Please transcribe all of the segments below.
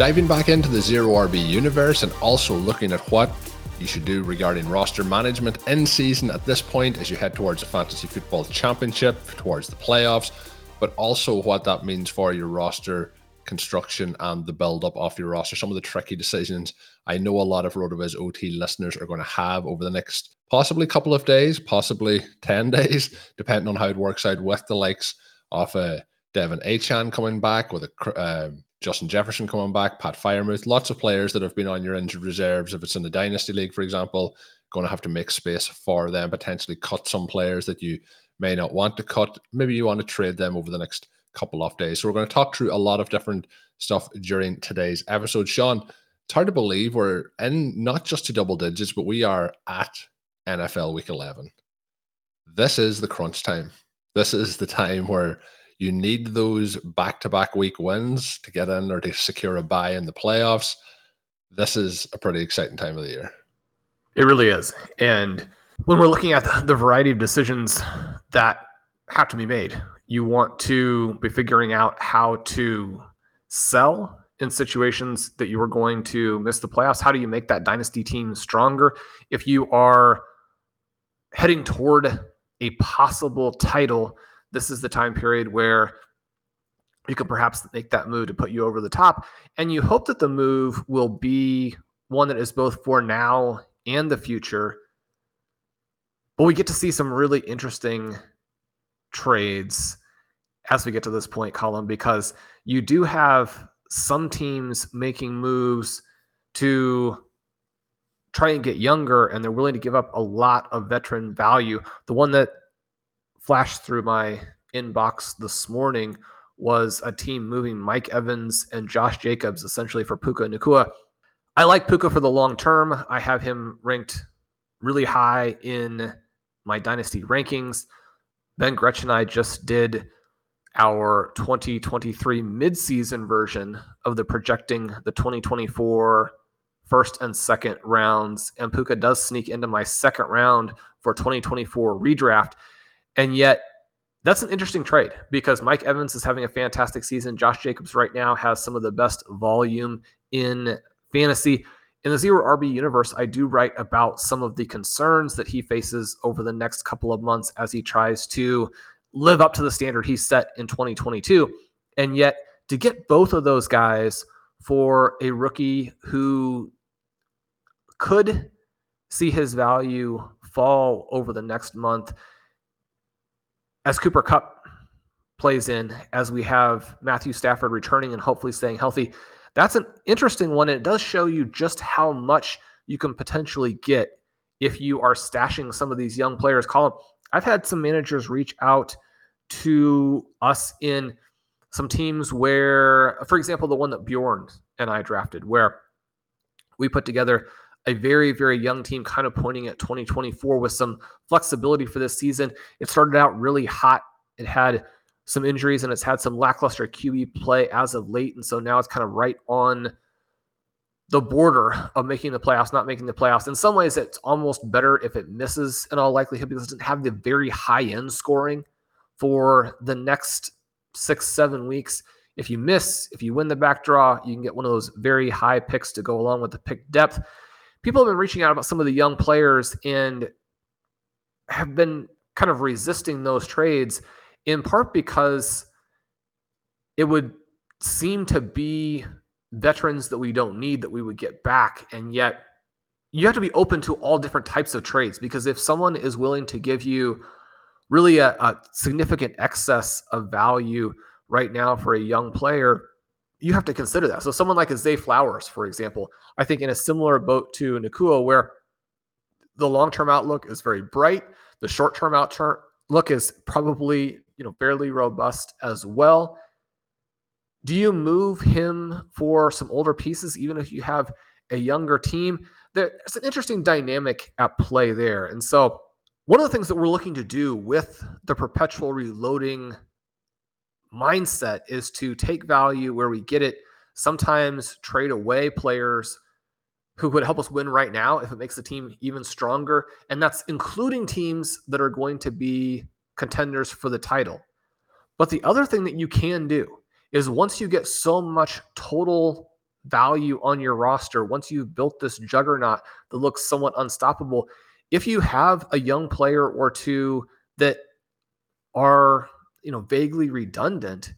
Diving back into the Zero RB universe and also looking at what you should do regarding roster management in season at this point as you head towards the Fantasy Football Championship, towards the playoffs, but also what that means for your roster construction and the build up of your roster. Some of the tricky decisions I know a lot of RotoViz OT listeners are going to have over the next possibly couple of days, possibly 10 days, depending on how it works out with the likes of uh, De'Von Achane coming back, with a, uh, Justin Jefferson coming back, Pat Freiermuth, lots of players that have been on your injured reserves. If it's in the Dynasty League, for example, going to have to make space for them, potentially cut some players that you may not want to cut. Maybe you want to trade them over the next couple of days. So we're going to talk through a lot of different stuff during today's episode. Shawn, it's hard to believe we're in not just to double digits, but we are at NFL Week 11. This is the crunch time. This is the time where you need those back-to-back week wins to get in or to secure a buy in the playoffs. This is a pretty exciting time of the year. It really is. And when we're looking at the variety of decisions that have to be made, you want to be figuring out how to sell in situations that you are going to miss the playoffs. How do you make that dynasty team stronger? If you are heading toward a possible title, this is the time period where you could perhaps make that move to put you over the top. And you hope that the move will be one that is both for now and the future. But we get to see some really interesting trades as we get to this point, Colm, because you do have some teams making moves to try and get younger, and they're willing to give up a lot of veteran value. The one that flashed through my inbox this morning was a team moving Mike Evans and Josh Jacobs essentially for Puka Nacua. I like Puka for the long term. I have him ranked really high in my dynasty rankings. Ben Gretch and I just did our 2023 midseason version of the projecting the 2024 first and second rounds. And Puka does sneak into my second round for 2024 redraft. And yet, that's an interesting trade because Mike Evans is having a fantastic season. Josh Jacobs right now has some of the best volume in fantasy. In the zero RB universe, I do write about some of the concerns that he faces over the next couple of months as he tries to live up to the standard he set in 2022. And yet, to get both of those guys for a rookie who could see his value fall over the next month as Cooper Kupp plays in, as we have Matthew Stafford returning and hopefully staying healthy, that's an interesting one. It does show you just how much you can potentially get if you are stashing some of these young players. Colm, I've had some managers reach out to us in some teams where, for example, the one that Bjorn and I drafted, where we put together a very, very young team, kind of pointing at 2024 with some flexibility for this season. It started out really hot. It had some injuries and it's had some lackluster QB play as of late. And so now it's kind of right on the border of making the playoffs, not making the playoffs. In some ways, it's almost better if it misses in all likelihood because it doesn't have the very high end scoring for the next six, seven weeks. If you miss, if you win the back draw, you can get one of those very high picks to go along with the pick depth. People have been reaching out about some of the young players and have been kind of resisting those trades in part because it would seem to be veterans that we don't need that we would get back. And yet you have to be open to all different types of trades because if someone is willing to give you really a, a significant excess of value right now for a young player, you have to consider that. So someone like a Zay Flowers, for example, I think in a similar boat to Nacua, where the long-term outlook is very bright, the short-term outlook is probably you know fairly robust as well. Do you move him for some older pieces, even if you have a younger team? There's an interesting dynamic at play there. And so, one of the things that we're looking to do with the perpetual reloading mindset is to take value where we get it, sometimes trade away players who would help us win right now if it makes the team even stronger. And that's including teams that are going to be contenders for the title. But the other thing that you can do is once you get so much total value on your roster, once you've built this juggernaut that looks somewhat unstoppable, if you have a young player or two that are, you know, vaguely redundant,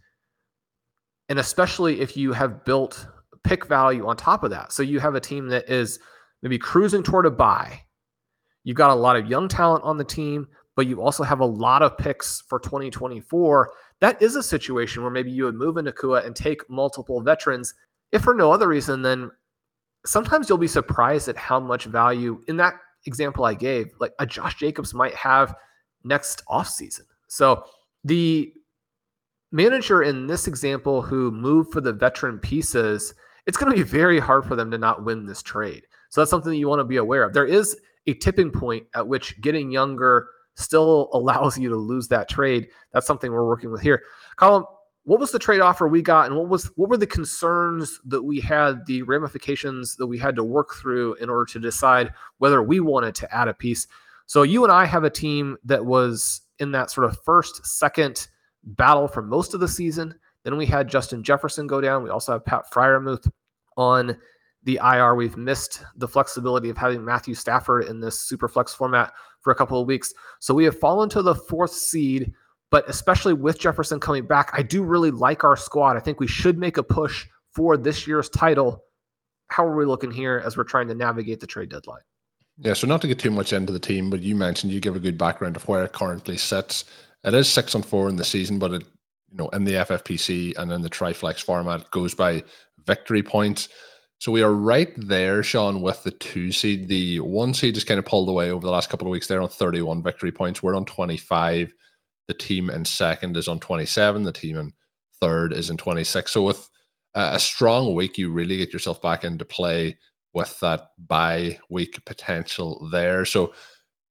and especially if you have built pick value on top of that. So you have a team that is maybe cruising toward a buy. You've got a lot of young talent on the team, but you also have a lot of picks for 2024 that is a situation where maybe you would move into Kua and take multiple veterans. If for no other reason, then sometimes you'll be surprised at how much value in that example I gave, like a Josh Jacobs might have next offseason. So the manager in this example who moved for the veteran pieces, it's going to be very hard for them to not win this trade. So that's something that you want to be aware of. There is a tipping point at which getting younger still allows you to lose that trade. That's something we're working with here. Colm, what was the trade offer we got, and what was what were the concerns that we had, the ramifications that we had to work through in order to decide whether we wanted to add a piece? So you and I have a team that was in that sort of first, second battle for most of the season. Then we had Justin Jefferson go down. We also have Pat Freiermuth on the IR. We've missed the flexibility of having Matthew Stafford in this super flex format for a couple of weeks. So we have fallen to the fourth seed, but especially with Jefferson coming back, I do really like our squad. I think we should make a push for this year's title. How are we looking here as we're trying to navigate the trade deadline? Yeah, so not to get too much into the team, but you mentioned you give a good background of where it currently sits. It is six on four in the season, but it, you know, in the FFPC and in the Triflex format, goes by victory points. So we are right there, Shawn, with the two seed. The one seed just kind of pulled away over the last couple of weeks. They're on 31 victory points. We're on 25. The team in second is on 27. The team in third is in 26. So with a strong week, you really get yourself back into play with that bye week potential there. So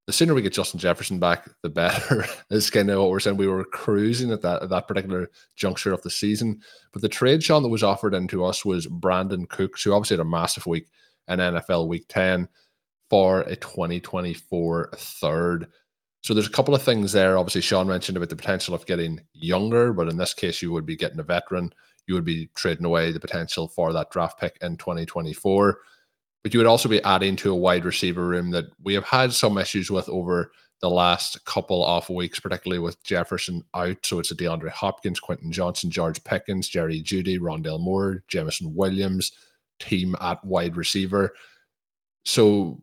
the sooner we get Justin Jefferson back, the better. is kind of what we're saying. We were cruising at that at that particular juncture of the season. But the trade, Shawn, that was offered into us was Brandin Cooks, who obviously had a massive week in NFL Week 10 for a 2024 third. So there's a couple of things there. Obviously, Shawn mentioned about the potential of getting younger, but in this case, you would be getting a veteran. You would be trading away the potential for that draft pick in 2024 but you would also be adding to a wide receiver room that we have had some issues with over the last couple of weeks, particularly with Jefferson out. So it's a DeAndre Hopkins, Quentin Johnston, George Pickens, Jerry Jeudy, Rondale Moore, Jameson Williams team at wide receiver. So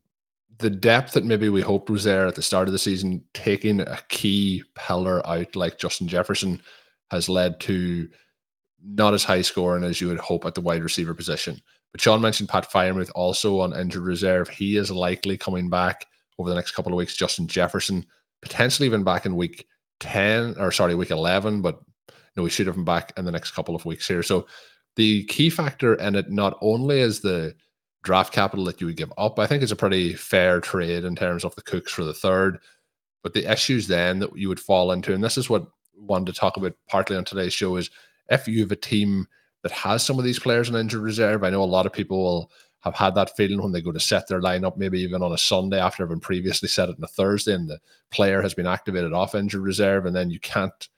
the depth that maybe we hoped was there at the start of the season, taking a key pillar out like Justin Jefferson, has led to not as high scoring as you would hope at the wide receiver position. But Shawn mentioned Pat Freiermuth also on injured reserve. He is likely coming back over the next couple of weeks. Justin Jefferson potentially even back in week 10 or sorry, week 11, but no, we should have him back in the next couple of weeks here. So the key factor in it not only is the draft capital that you would give up, I think it's a pretty fair trade in terms of the cooks for the third. But the issues then that you would fall into, and this is what wanted to talk about partly on today's show, is if you have a team that has some of these players on injured reserve. I know a lot of people will have had that feeling when they go to set their lineup, maybe even on a Sunday after having previously set it on a Thursday and the player has been activated off injured reserve, and then you can't,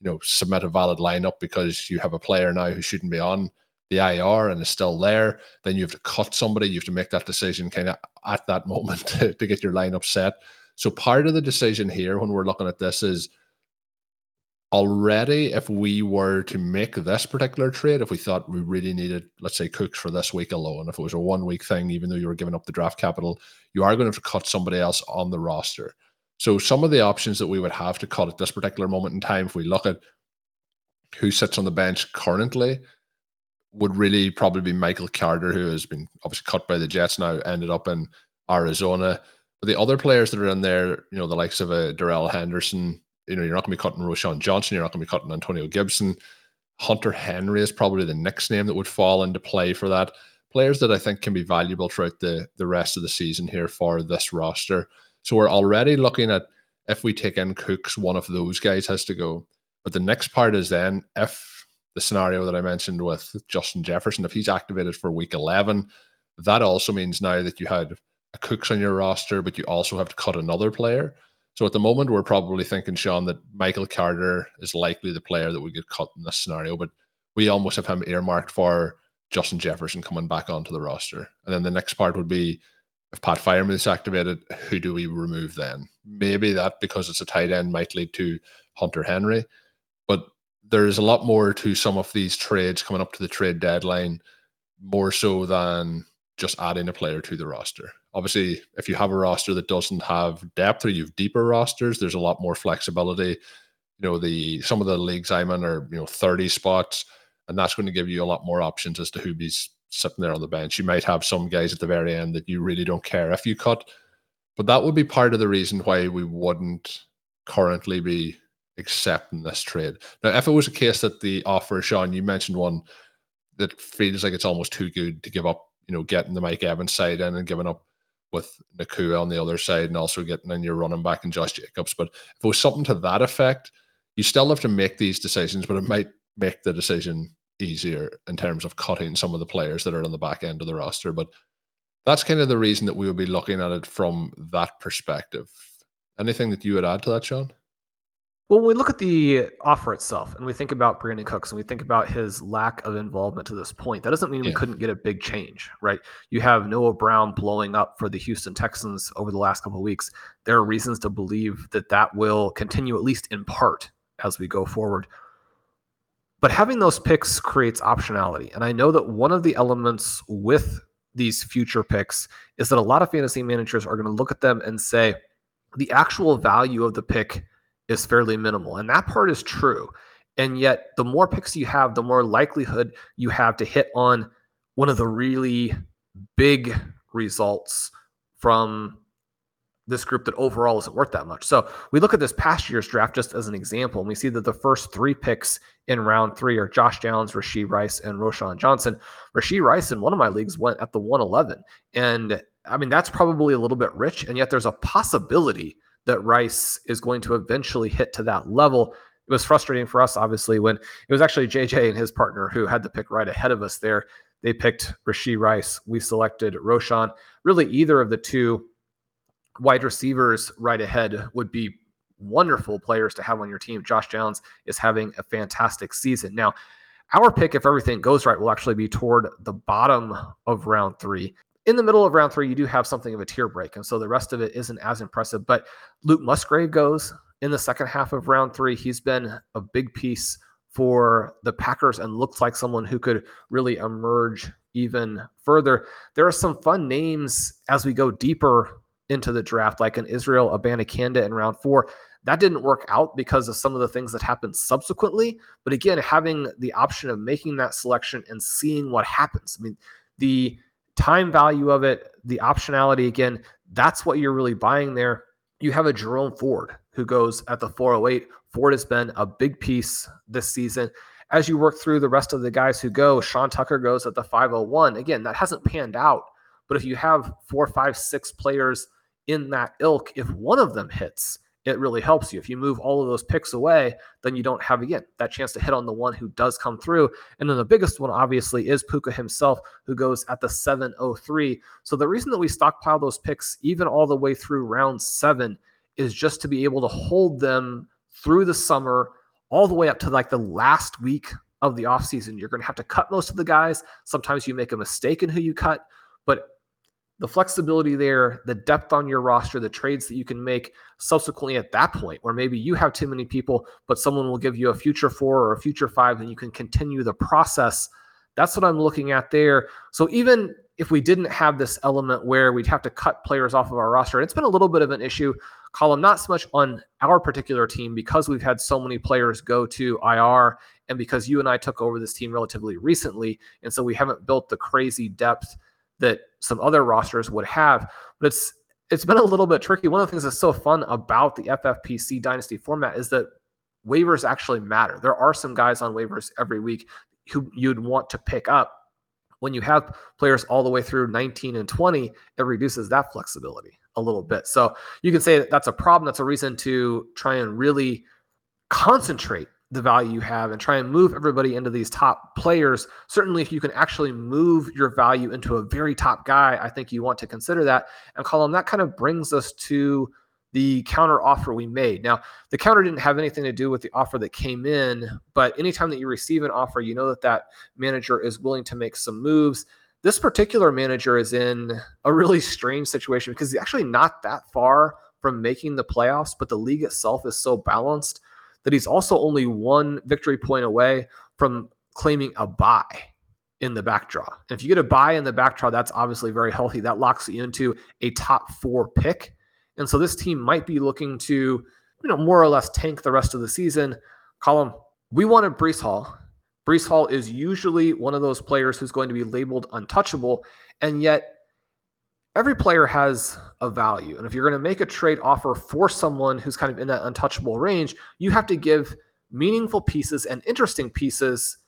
you know, submit a valid lineup because you have a player now who shouldn't be on the IR and is still there. Then you have to cut somebody. You have to make that decision kind of at that moment to, to get your lineup set. So part of the decision here when we're looking at this is already if we were to make this particular trade, if we thought we really needed, let's say, Cooks for this week alone, if it was a one week thing, even though you were giving up the draft capital, you are going to have to cut somebody else on the roster. So some of the options that we would have to cut at this particular moment in time, if we look at who sits on the bench currently, would really probably be Michael Carter, who has been obviously cut by the Jets now, ended up in Arizona. But the other players that are in there, you know, the likes of a uh, Darrell Henderson, you know, you're not going to be cutting Roschon Johnson. You're not going to be cutting Antonio Gibson. Hunter Henry is probably the next name that would fall into play for that. Players that I think can be valuable throughout the, the rest of the season here for this roster. So we're already looking at if we take in Cooks, one of those guys has to go. But the next part is then if the scenario that I mentioned with Justin Jefferson, if he's activated for week 11, that also means now that you had a Cooks on your roster, but you also have to cut another player. So at the moment, we're probably thinking, Shawn, that Michael Carter is likely the player that would get cut in this scenario, but we almost have him earmarked for Justin Jefferson coming back onto the roster. And then the next part would be if Pat is activated, who do we remove then? Maybe that because it's a tight end might lead to Hunter Henry, but there's a lot more to some of these trades coming up to the trade deadline, more so than just adding a player to the roster obviously if you have a roster that doesn't have depth or you have deeper rosters there's a lot more flexibility. You know the some of the leagues i'm in are you know 30 spots and that's going to give you a lot more options as to who be sitting there on the bench. You might have some guys at the very end that you really don't care if you cut but that would be part of the reason why we wouldn't currently be accepting this trade. Now if it was a case that the offer shawn you mentioned one that feels like it's almost too good to give up you know getting the mike evans side in and giving up with Nacua on the other side and also getting in your running back and Josh Jacobs. But if it was something to that effect, you still have to make these decisions, but it might make the decision easier in terms of cutting some of the players that are on the back end of the roster. But that's kind of the reason that we would be looking at it from that perspective. Anything that you would add to that, Shawn? Well, when we look at the offer itself and we think about Brandin Cooks and we think about his lack of involvement to this point, that doesn't mean yeah. we couldn't get a big change, right? You have Noah Brown blowing up for the Houston Texans over the last couple of weeks. There are reasons to believe that that will continue, at least in part, as we go forward. But having those picks creates optionality. And I know that one of the elements with these future picks is that a lot of fantasy managers are going to look at them and say, the actual value of the pick is fairly minimal. And that part is true. And yet, the more picks you have, the more likelihood you have to hit on one of the really big results from this group that overall isn't worth that much. So we look at this past year's draft just as an example, and we see that the first three picks in round three are Josh Downs, Rashee Rice, and Roschon Johnson. Rashee Rice in one of my leagues went at the 111. And I mean, that's probably a little bit rich, and yet there's a possibility that Rice is going to eventually hit to that level. It was frustrating for us, obviously, when it was actually JJ and his partner who had the pick right ahead of us there. They picked Rashee Rice. We selected Roschon. Really, either of the two wide receivers right ahead would be wonderful players to have on your team. Josh Downs is having a fantastic season. Now, our pick, if everything goes right, will actually be toward the bottom of round three in the middle of round three, you do have something of a tier break. And so the rest of it isn't as impressive. But Luke Musgrave goes in the second half of round three. He's been a big piece for the Packers and looks like someone who could really emerge even further. There are some fun names as we go deeper into the draft, like an Israel Abanikanda in round four. That didn't work out because of some of the things that happened subsequently. But again, having the option of making that selection and seeing what happens. I mean, the time value of it, the optionality again, that's what you're really buying there. You have a Jerome Ford who goes at the 408. Ford has been a big piece this season. As you work through the rest of the guys who go, Sean Tucker goes at the 501. Again, that hasn't panned out. But if you have four, five, six players in that ilk, if one of them hits it really helps you. If you move all of those picks away, then you don't have again that chance to hit on the one who does come through. And then the biggest one, obviously, is Puka himself, who goes at the 703. So the reason that we stockpile those picks, even all the way through round seven, is just to be able to hold them through the summer, all the way up to like the last week of the offseason. You're going to have to cut most of the guys. Sometimes you make a mistake in who you cut, but the flexibility there, the depth on your roster, the trades that you can make subsequently at that point, where maybe you have too many people, but someone will give you a future four or a future five, and you can continue the process. That's what I'm looking at there. So even if we didn't have this element where we'd have to cut players off of our roster, and it's been a little bit of an issue, Colm, not so much on our particular team because we've had so many players go to IR and because you and I took over this team relatively recently. And so we haven't built the crazy depth that some other rosters would have. But it's it's been a little bit tricky. One of the things that's so fun about the FFPC Dynasty format is that waivers actually matter. There are some guys on waivers every week who you'd want to pick up. When you have players all the way through 19 and 20, it reduces that flexibility a little bit. So you can say that that's a problem. That's a reason to try and really concentrate the value you have and try and move everybody into these top players. Certainly, if you can actually move your value into a very top guy, I think you want to consider that. And Colm, that kind of brings us to the counter offer we made. Now, the counter didn't have anything to do with the offer that came in, but anytime that you receive an offer, you know that that manager is willing to make some moves. This particular manager is in a really strange situation because he's actually not that far from making the playoffs, but the league itself is so balanced that he's also only one victory point away from claiming a buy in the back draw. And if you get a buy in the back draw, that's obviously very healthy. That locks you into a top four pick. And so this team might be looking to, you know, more or less tank the rest of the season. Colm, we wanted Breece Hall. Breece Hall is usually one of those players who's going to be labeled untouchable. And yet every player has a value. And if you're going to make a trade offer for someone who's kind of in that untouchable range, you have to give meaningful pieces and interesting pieces.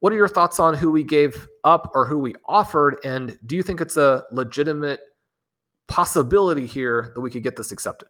What are your thoughts on who we gave up or who we offered? And do you think it's a legitimate possibility here that we could get this accepted?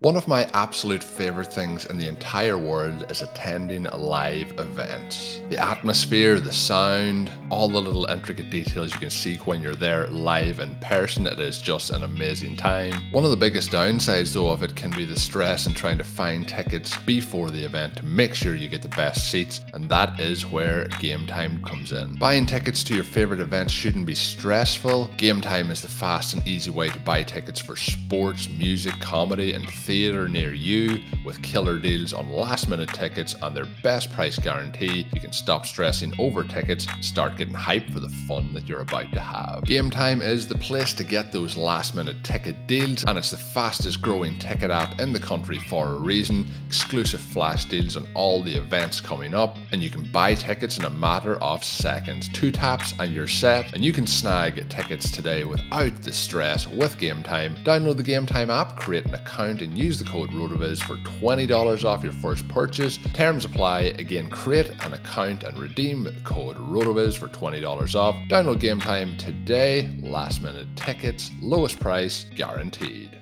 One of my absolute favorite things in the entire world is attending live events. The atmosphere, the sound, all the little intricate details you can see when you're there live in person, it is just an amazing time. One of the biggest downsides though of it can be the stress in trying to find tickets before the event to make sure you get the best seats, and that is where game time comes in. Buying tickets to your favorite events shouldn't be stressful. Game time is the fast and easy way to buy tickets for sports, music, comedy, and theatre near you with killer deals on last minute tickets and their best price guarantee. You can stop stressing over tickets and start getting hyped for the fun that you're about to have. Game Time is the place to get those last minute ticket deals, and it's the fastest growing ticket app in the country for a reason. Exclusive flash deals on all the events coming up, and you can buy tickets in a matter of seconds. Two taps and you're set, and you can snag tickets today without the stress with Game Time. Download the Game Time app, create an account, and use the code ROTOVIZ for $20 off your first purchase. Terms apply. Again, create an account and redeem code ROTOVIZ for $20 off. Download game time today. Last minute tickets, lowest price guaranteed.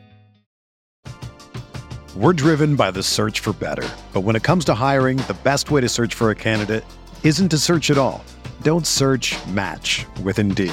We're driven by the search for better. But when it comes to hiring, the best way to search for a candidate isn't to search at all. Don't search match with Indeed.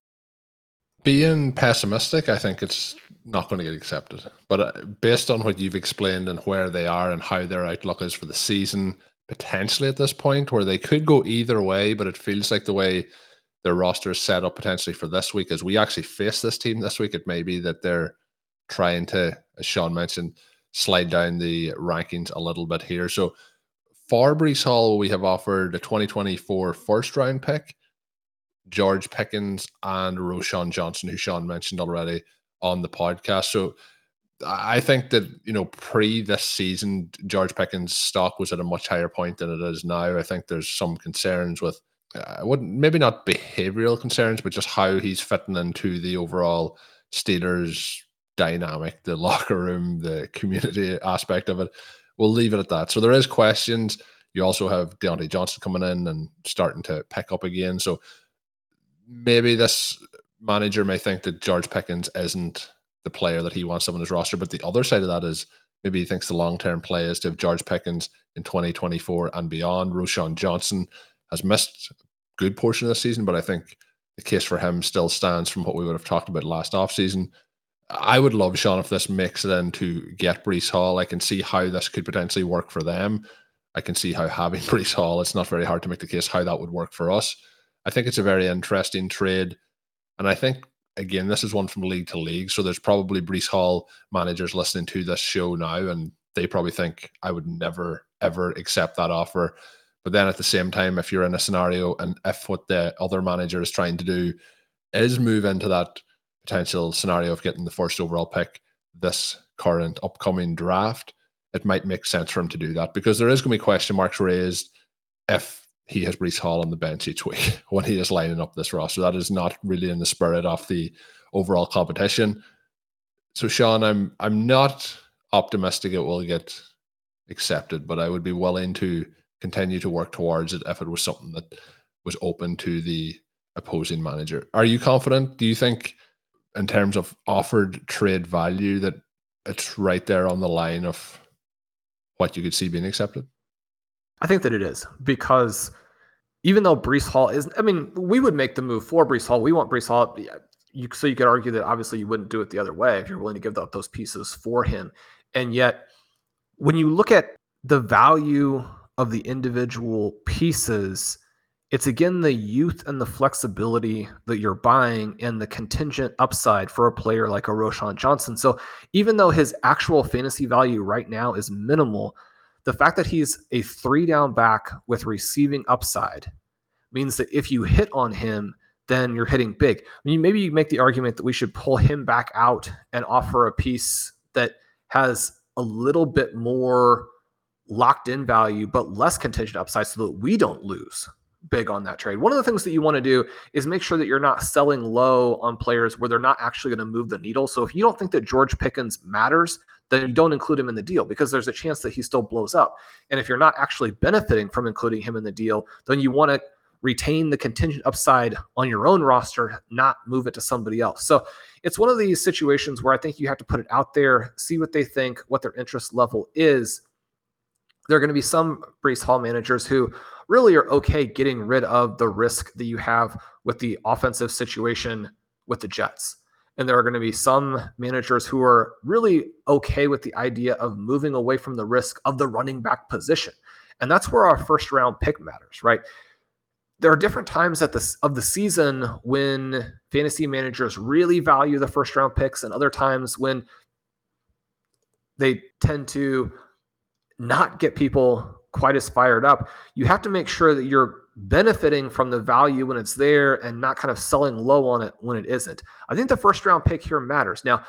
Being pessimistic, I think it's not going to get accepted. But uh, based on what you've explained and where they are and how their outlook is for the season, potentially at this point, where they could go either way, but it feels like the way their roster is set up potentially for this week, as we actually face this team this week, it may be that they're trying to, as Shawn mentioned, slide down the rankings a little bit here. So for Breece Hall, we have offered a 2024 first round pick, George Pickens and Roschon Johnson, who Shawn mentioned already on the podcast. So I think that, you know, pre this season, George Pickens' stock was at a much higher point than it is now. I think there's some concerns with, I uh, wouldn't, maybe not behavioral concerns, but just how he's fitting into the overall Steelers dynamic, the locker room, the community aspect of it. We'll leave it at that. So there is questions. You also have Diontae Johnson coming in and starting to pick up again. So maybe this manager may think that George Pickens isn't the player that he wants on his roster. But the other side of that is maybe he thinks the long term play is to have George Pickens in 2024 and beyond. Roschon Johnson has missed a good portion of the season, but I think the case for him still stands from what we would have talked about last offseason. I would love Shawn if this makes it in to get Breece Hall. I can see how this could potentially work for them. I can see how having Breece Hall, it's not very hard to make the case how that would work for us. I think it's a very interesting trade. And I think, again, this is one from league to league. So there's probably Breece Hall managers listening to this show now, and they probably think I would never, ever accept that offer. But then at the same time, if you're in a scenario and if what the other manager is trying to do is move into that potential scenario of getting the first overall pick this current upcoming draft, it might make sense for him to do that because there is going to be question marks raised if he has Breece Hall on the bench each week when he is lining up this roster. That is not really in the spirit of the overall competition. So Shawn, I'm I'm not optimistic it will get accepted, but I would be willing to continue to work towards it if it was something that was open to the opposing manager. Are you confident? Do you think in terms of offered trade value that it's right there on the line of what you could see being accepted? I think that it is because even though Breece Hall is, I mean, we would make the move for Breece Hall. We want Breece Hall. You, so you could argue that obviously you wouldn't do it the other way if you're willing to give up those pieces for him. And yet, when you look at the value of the individual pieces, it's again the youth and the flexibility that you're buying and the contingent upside for a player like a Roschon Johnson. So even though his actual fantasy value right now is minimal, the fact that he's a three down back with receiving upside means that if you hit on him, then you're hitting big. I mean, maybe you make the argument that we should pull him back out and offer a piece that has a little bit more locked in value, but less contingent upside so that we don't lose big on that trade. One of the things that you want to do is make sure that you're not selling low on players where they're not actually going to move the needle. So if you don't think that George Pickens matters, then you don't include him in the deal because there's a chance that he still blows up. And if you're not actually benefiting from including him in the deal, then you want to retain the contingent upside on your own roster, not move it to somebody else. So it's one of these situations where I think you have to put it out there, see what they think, what their interest level is. There are going to be some Breece Hall managers who really are okay getting rid of the risk that you have with the offensive situation with the Jets. And there are going to be some managers who are really okay with the idea of moving away from the risk of the running back position. And that's where our first round pick matters, right? There are different times at of the season when fantasy managers really value the first round picks and other times when they tend to not get people quite as fired up. You have to make sure that you're benefiting from the value when it's there and not kind of selling low on it when it isn't. I think the first round pick here matters. Now,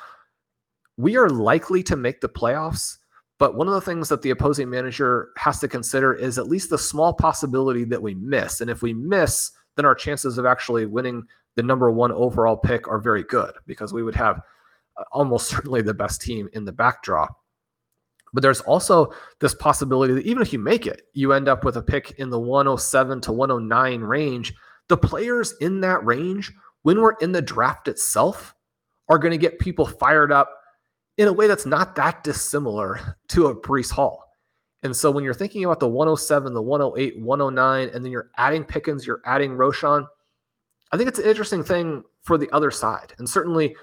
we are likely to make the playoffs, but one of the things that the opposing manager has to consider is at least the small possibility that we miss. And if we miss, then our chances of actually winning the number one overall pick are very good because we would have uh, almost certainly the best team in the back draw. But there's also this possibility that even if you make it, you end up with a pick in the 107 to 109 range. The players in that range, when we're in the draft itself, are going to get people fired up in a way that's not that dissimilar to a Breece Hall. And so when you're thinking about the 107, the 108, 109, and then you're adding Pickens, you're adding Roschon, I think it's an interesting thing for the other side. And certainly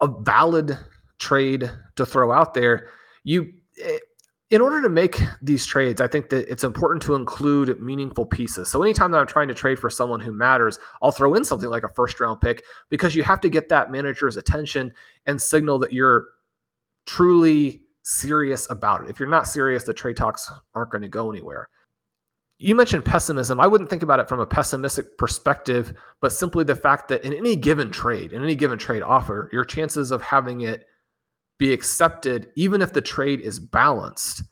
a valid trade to throw out there. You, eh, in order to make these trades, I think that it's important to include meaningful pieces. So anytime that I'm trying to trade for someone who matters, I'll throw in something like a first round pick because you have to get that manager's attention and signal that you're truly serious about it. If you're not serious, the trade talks aren't going to go anywhere. You mentioned pessimism. I wouldn't think about it from a pessimistic perspective, but simply the fact that in any given trade, in any given trade offer, your chances of having it be accepted, even if the trade is balanced,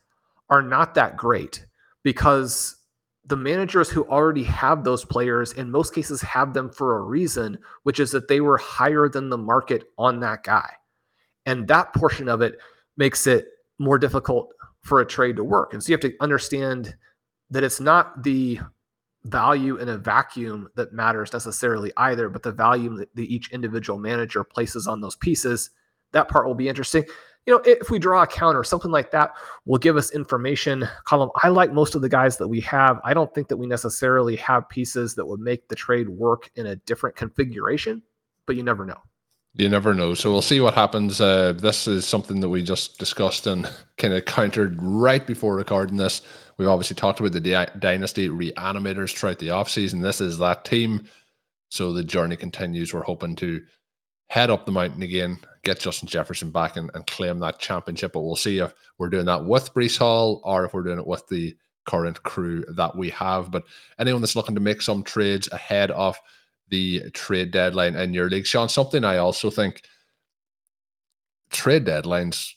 are not that great because the managers who already have those players in most cases have them for a reason, which is that they were higher than the market on that guy. And that portion of it makes it more difficult for a trade to work. And so you have to understand that it's not the value in a vacuum that matters necessarily either, but the value that each individual manager places on those pieces. That part will be interesting. You know, if we draw a counter, something like that will give us information. Colm, I like most of the guys that we have. I don't think that we necessarily have pieces that would make the trade work in a different configuration, but you never know. You never know. So we'll see what happens. Uh, this is something that we just discussed and kind of countered right before recording this. We've obviously talked about the di- Dynasty reanimators throughout the offseason. This is that team. So the journey continues. We're hoping to head up the mountain again, get Justin Jefferson back and, and claim that championship. But we'll see if we're doing that with Breece Hall or if we're doing it with the current crew that we have. But anyone that's looking to make some trades ahead of the trade deadline in your league, Shawn, something I also think trade deadlines,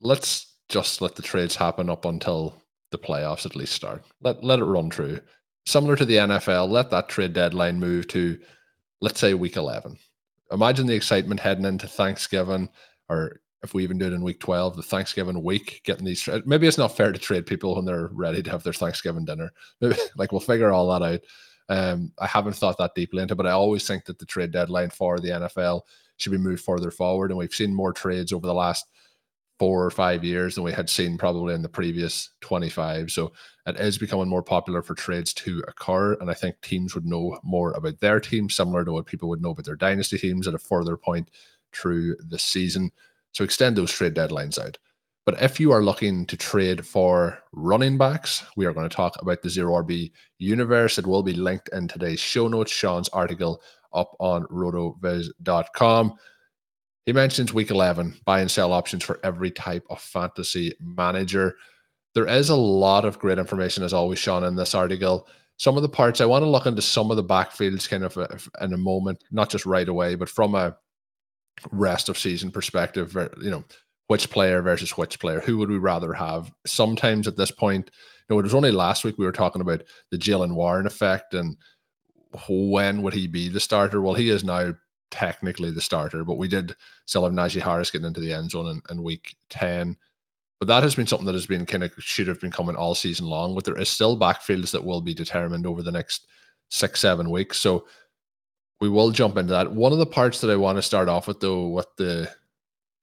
let's just let the trades happen up until the playoffs at least start. Let let it run through. Similar to the NFL, let that trade deadline move to, let's say, week 11. Imagine the excitement heading into Thanksgiving, or if we even do it in week 12, the Thanksgiving week, getting these. Maybe it's not fair to trade people when they're ready to have their Thanksgiving dinner. Like we'll figure all that out. Um, I haven't thought that deeply into, but I always think that the trade deadline for the NFL should be moved further forward, and we've seen more trades over the last four or five years than we had seen probably in the previous 25. So it is becoming more popular for trades to occur. And I think teams would know more about their team, similar to what people would know about their dynasty teams at a further point through the season. So extend those trade deadlines out. But if you are looking to trade for running backs, we are going to talk about the Zero RB universe. It will be linked in today's show notes, Shawn's article up on rotoviz.com. He mentions week 11 buy and sell options for every type of fantasy manager. There is a lot of great information, as always, Shawn, in this article. Some of the parts I want to look into some of the backfields kind of uh, in a moment, not just right away, but from a rest of season perspective. You know, which player versus which player, who would we rather have? Sometimes at this point, you know, it was only last week we were talking about the Jaylen Warren effect and when would he be the starter? Well, he is now technically the starter, but we did still have Najee Harris getting into the end zone in, in week 10. But that has been something that has been kind of should have been coming all season long. But there is still backfields that will be determined over the next six, seven weeks. So we will jump into that. One of the parts that I want to start off with, though, with the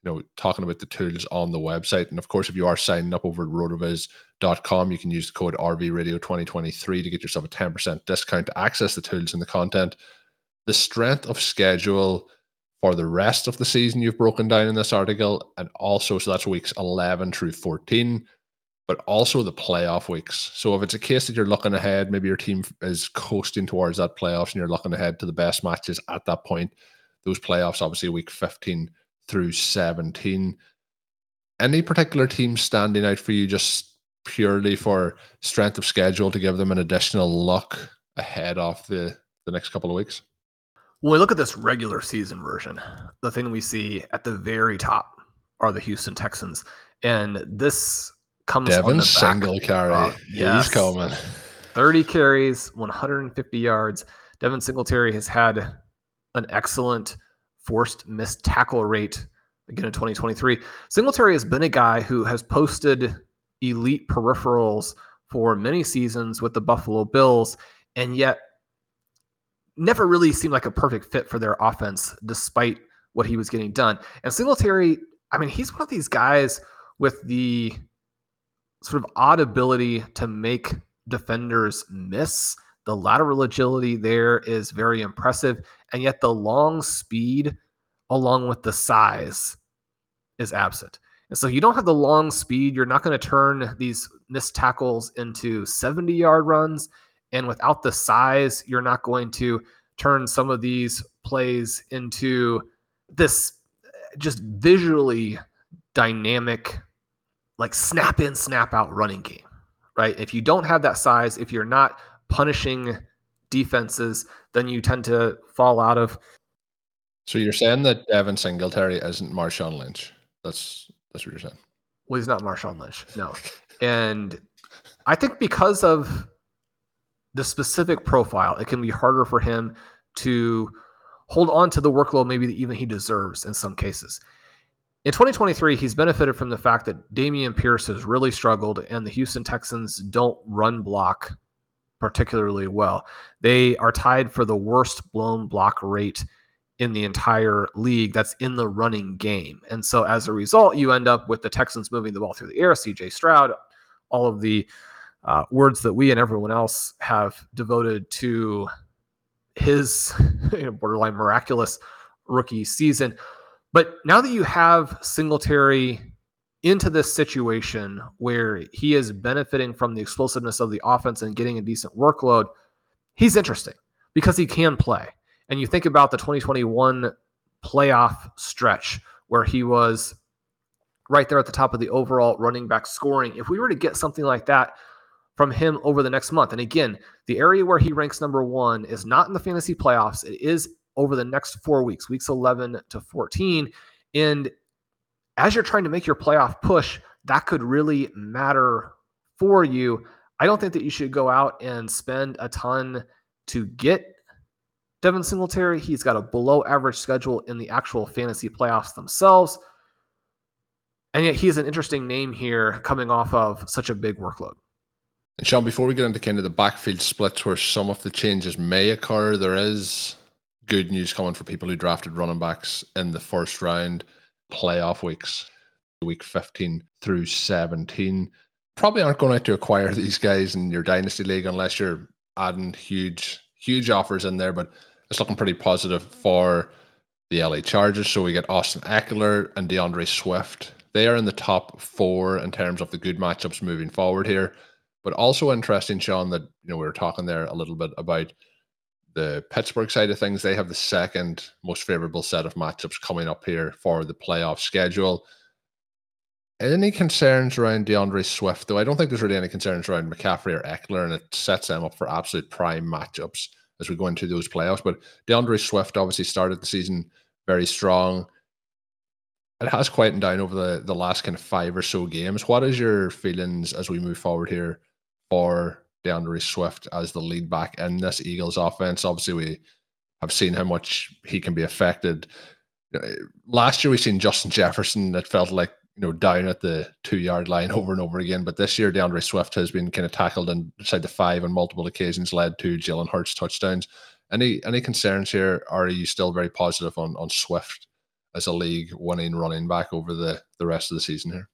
you know, talking about the tools on the website. And of course, if you are signing up over at rotoviz.com, you can use the code RVRadio2023 to get yourself a 10% discount to access the tools and the content the strength of schedule for the rest of the season you've broken down in this article, and also so that's weeks 11 through 14, but also the playoff weeks. So if it's a case that you're looking ahead, maybe your team is coasting towards that playoffs and you're looking ahead to the best matches at that point, those playoffs, obviously week 15 through 17. Any particular team standing out for you just purely for strength of schedule to give them an additional look ahead of the, the next couple of weeks? When we look at this regular season version, the thing we see at the very top are the Houston Texans, and this comes Devin on the Singletary. Uh, yes. He's coming. 30 carries, 150 yards. Devin Singletary has had an excellent forced missed tackle rate again in 2023. Singletary has been a guy who has posted elite peripherals for many seasons with the Buffalo Bills, and yet never really seemed like a perfect fit for their offense, despite what he was getting done. And Singletary, I mean, he's one of these guys with the sort of odd ability to make defenders miss. The lateral agility there is very impressive, and yet the long speed, along with the size, is absent. And so you don't have the long speed. You're not going to turn these missed tackles into 70 yard runs. And without the size, you're not going to turn some of these plays into this uh, just visually dynamic, like snap in, snap out running game, right? If you don't have that size, if you're not punishing defenses, then you tend to fall out of. So you're saying that Devin Singletary isn't Marshawn Lynch? That's that's what you're saying. Well, he's not Marshawn Lynch, no. And I think because of the specific profile, it can be harder for him to hold on to the workload maybe even he deserves in some cases. In 2023, he's benefited from the fact that Dameon Pierce has really struggled and the Houston Texans don't run block particularly well. They are tied for the worst blown block rate in the entire league that's in the running game. And so as a result, you end up with the Texans moving the ball through the air, CJ Stroud, all of the uh, words that we and everyone else have devoted to his you know, borderline miraculous rookie season. But now that you have Singletary into this situation where he is benefiting from the explosiveness of the offense and getting a decent workload, he's interesting because he can play. And you think about the 2021 playoff stretch where he was right there at the top of the overall running back scoring. If we were to get something like that from him over the next month, and again, the area where he ranks number one is not in the fantasy playoffs, it is over the next four weeks, weeks 11 to 14. And as you're trying to make your playoff push, that could really matter for you. I don't think that you should go out and spend a ton to get Devin Singletary. He's got a below average schedule in the actual fantasy playoffs themselves. And yet he's an interesting name here coming off of such a big workload. And Shawn, before we get into kind of the backfield splits where some of the changes may occur, there is good news coming for people who drafted running backs in the first round playoff weeks, week 15 through 17. Probably aren't going to acquire these guys in your dynasty league unless you're adding huge, huge offers in there. But it's looking pretty positive for the LA Chargers. So we get Austin Ekeler and D'Andre Swift. They are in the top four in terms of the good matchups moving forward here. But also interesting, Shawn, that you know we were talking there a little bit about the Pittsburgh side of things, they have the second most favorable set of matchups coming up here for the playoff schedule. Any concerns around D'Andre Swift, though? I don't think there's really any concerns around McCaffrey or Ekeler, and it sets them up for absolute prime matchups as we go into those playoffs. But D'Andre Swift obviously started the season very strong. It has quietened down over the, the last kind of five or so games. What is your feelings as we move forward here for D'Andre Swift as the lead back in this Eagles offense. Obviously, we have seen how much he can be affected. Uh, last year, we seen Justin Jefferson. that felt like you know down at the two yard line over and over again. But this year, D'Andre Swift has been kind of tackled inside the five on multiple occasions, led to Jalen Hurts touchdowns. Any any concerns here? Are you still very positive on on Swift as a league winning running back over the the rest of the season here?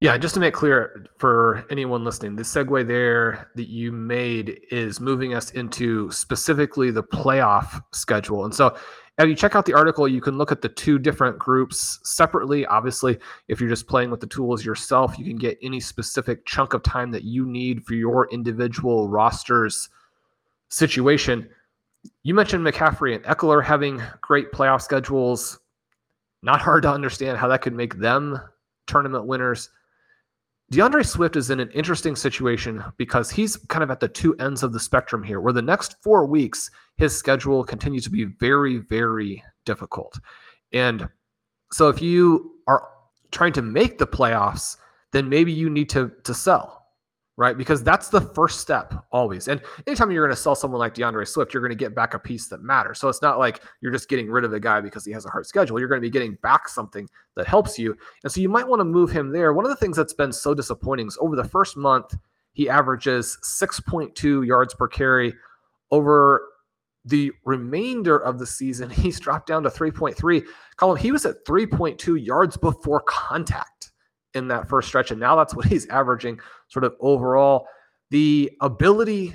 Yeah, just to make clear for anyone listening, the segue there that you made is moving us into specifically the playoff schedule. And so, as you check out the article, you can look at the two different groups separately. Obviously, if you're just playing with the tools yourself, you can get any specific chunk of time that you need for your individual roster's situation. You mentioned McCaffrey and Ekeler having great playoff schedules. Not hard to understand how that could make them tournament winners. D'Andre Swift is in an interesting situation because he's kind of at the two ends of the spectrum here, where the next four weeks, his schedule continues to be very, very difficult. And so if you are trying to make the playoffs, then maybe you need to, to sell. Right? Because that's the first step always. And anytime you're going to sell someone like D'Andre Swift, you're going to get back a piece that matters. So it's not like you're just getting rid of the guy because he has a hard schedule. You're going to be getting back something that helps you. And so you might want to move him there. One of the things that's been so disappointing is over the first month, he averages 6.2 yards per carry. Over the remainder of the season, he's dropped down to 3.3. Colm, he was at 3.2 yards before contact in that first stretch. And now that's what he's averaging sort of overall. The ability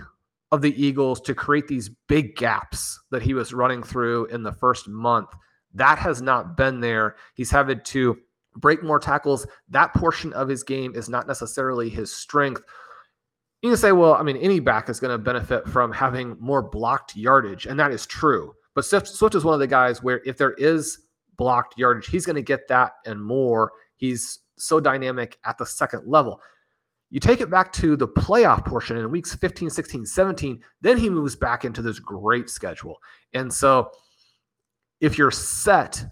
of the Eagles to create these big gaps that he was running through in the first month, that has not been there. He's having to break more tackles. That portion of his game is not necessarily his strength. You can say, well, I mean, any back is going to benefit from having more blocked yardage, and that is true. But Swift, Swift is one of the guys where if there is blocked yardage, he's going to get that and more. He's so dynamic at the second level. You take it back to the playoff portion in weeks 15, 16, 17, then he moves back into this great schedule. And so if you're set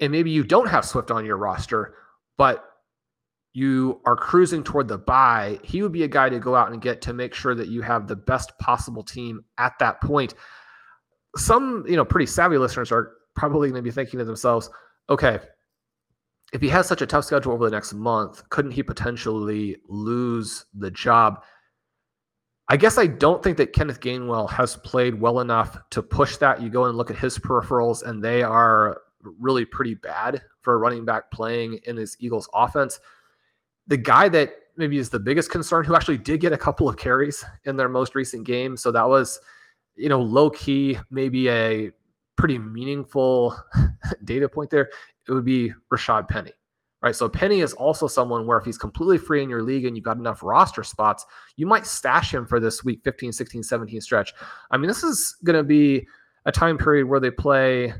and maybe you don't have Swift on your roster, but you are cruising toward the buy, he would be a guy to go out and get to make sure that you have the best possible team at that point. Some, you know, pretty savvy listeners are probably going to be thinking to themselves, okay, if he has such a tough schedule over the next month, couldn't he potentially lose the job? I guess I don't think that Kenneth Gainwell has played well enough to push that. You go and look at his peripherals, and they are really pretty bad for a running back playing in this Eagles offense. The guy that maybe is the biggest concern, who actually did get a couple of carries in their most recent game. So that was, you know, low key, maybe a pretty meaningful data point there, it would be Rashaad Penny. Right. So Penny is also someone where if he's completely free in your league and you've got enough roster spots, you might stash him for this week 15, 16, 17 stretch. I mean, this is going to be a time period where they play